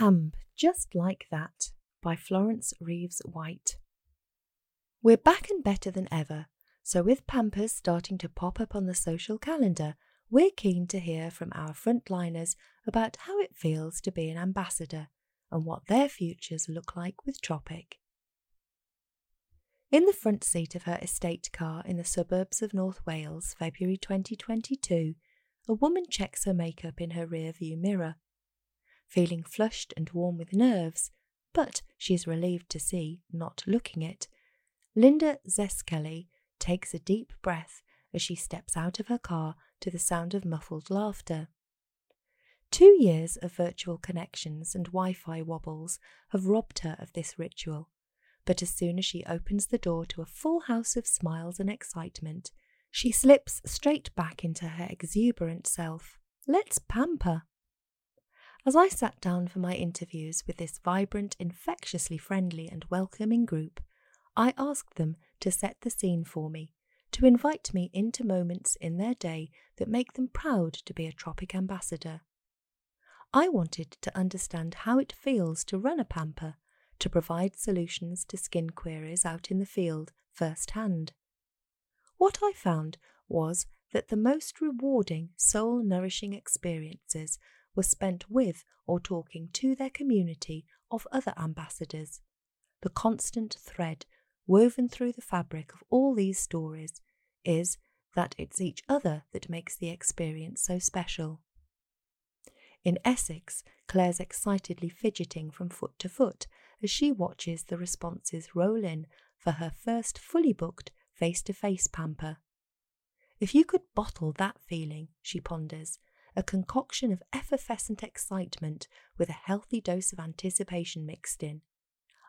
Amb Just Like That by Florence Reeves White. We're back and better than ever, so with Pampers starting to pop up on the social calendar, we're keen to hear from our frontliners about how it feels to be an ambassador and what their futures look like with Tropic. In the front seat of her estate car in the suburbs of North Wales, February 2022, a woman checks her makeup in her rear view mirror. Feeling flushed and warm with nerves, but she is relieved to see, not looking it, Linda Zeskelly takes a deep breath as she steps out of her car to the sound of muffled laughter. Two years of virtual connections and Wi Fi wobbles have robbed her of this ritual, but as soon as she opens the door to a full house of smiles and excitement, she slips straight back into her exuberant self. Let's pamper. As I sat down for my interviews with this vibrant, infectiously friendly, and welcoming group, I asked them to set the scene for me, to invite me into moments in their day that make them proud to be a Tropic ambassador. I wanted to understand how it feels to run a pamper, to provide solutions to skin queries out in the field firsthand. What I found was that the most rewarding, soul nourishing experiences were spent with or talking to their community of other ambassadors. The constant thread woven through the fabric of all these stories is that it's each other that makes the experience so special. In Essex, Claire's excitedly fidgeting from foot to foot as she watches the responses roll in for her first fully booked face to face pamper. If you could bottle that feeling, she ponders, a concoction of effervescent excitement with a healthy dose of anticipation mixed in,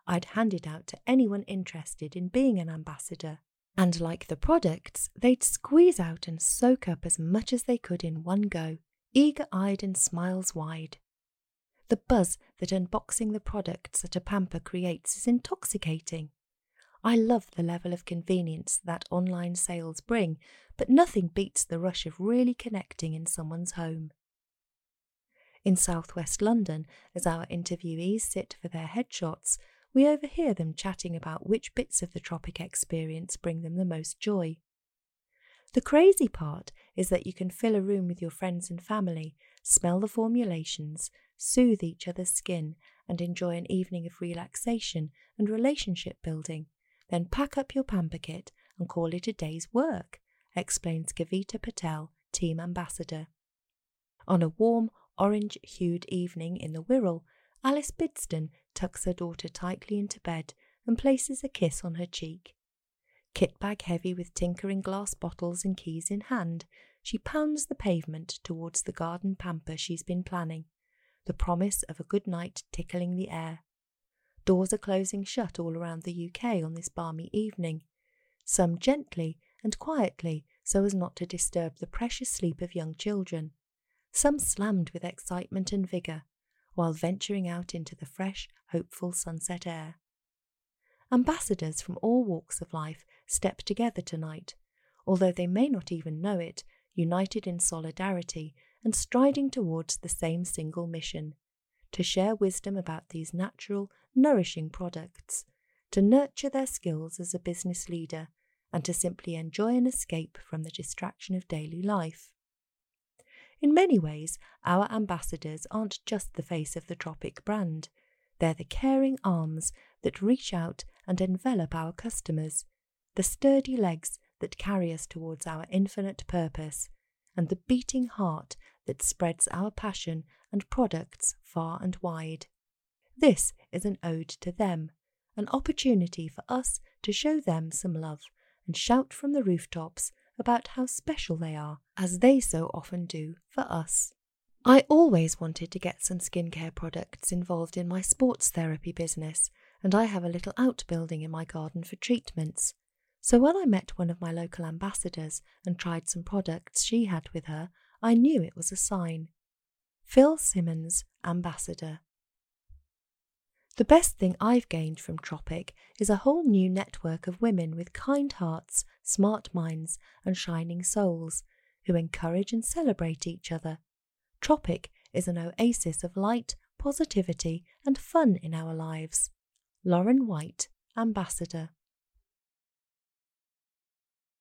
I'd hand it out to anyone interested in being an ambassador. And like the products, they'd squeeze out and soak up as much as they could in one go, eager eyed and smiles wide. The buzz that unboxing the products at a pamper creates is intoxicating. I love the level of convenience that online sales bring, but nothing beats the rush of really connecting in someone's home. In southwest London, as our interviewees sit for their headshots, we overhear them chatting about which bits of the tropic experience bring them the most joy. The crazy part is that you can fill a room with your friends and family, smell the formulations, soothe each other's skin, and enjoy an evening of relaxation and relationship building then pack up your pamper kit and call it a day's work, explains Kavita Patel, team ambassador. On a warm, orange hued evening in the Wirral, Alice Bidston tucks her daughter tightly into bed and places a kiss on her cheek. Kit bag heavy with tinkering glass bottles and keys in hand, she pounds the pavement towards the garden pamper she's been planning, the promise of a good night tickling the air. Doors are closing shut all around the UK on this balmy evening, some gently and quietly so as not to disturb the precious sleep of young children, some slammed with excitement and vigour, while venturing out into the fresh, hopeful sunset air. Ambassadors from all walks of life step together tonight, although they may not even know it, united in solidarity and striding towards the same single mission to share wisdom about these natural, nourishing products, to nurture their skills as a business leader, and to simply enjoy an escape from the distraction of daily life. In many ways, our ambassadors aren't just the face of the Tropic brand, they're the caring arms that reach out and envelop our customers, the sturdy legs that carry us towards our infinite purpose, and the beating heart that spreads our passion and products far and wide. This is an ode to them, an opportunity for us to show them some love and shout from the rooftops about how special they are, as they so often do for us. I always wanted to get some skincare products involved in my sports therapy business, and I have a little outbuilding in my garden for treatments. So when I met one of my local ambassadors and tried some products she had with her, I knew it was a sign. Phil Simmons, Ambassador. The best thing I've gained from Tropic is a whole new network of women with kind hearts, smart minds, and shining souls who encourage and celebrate each other. Tropic is an oasis of light, positivity and fun in our lives. Lauren White, Ambassador.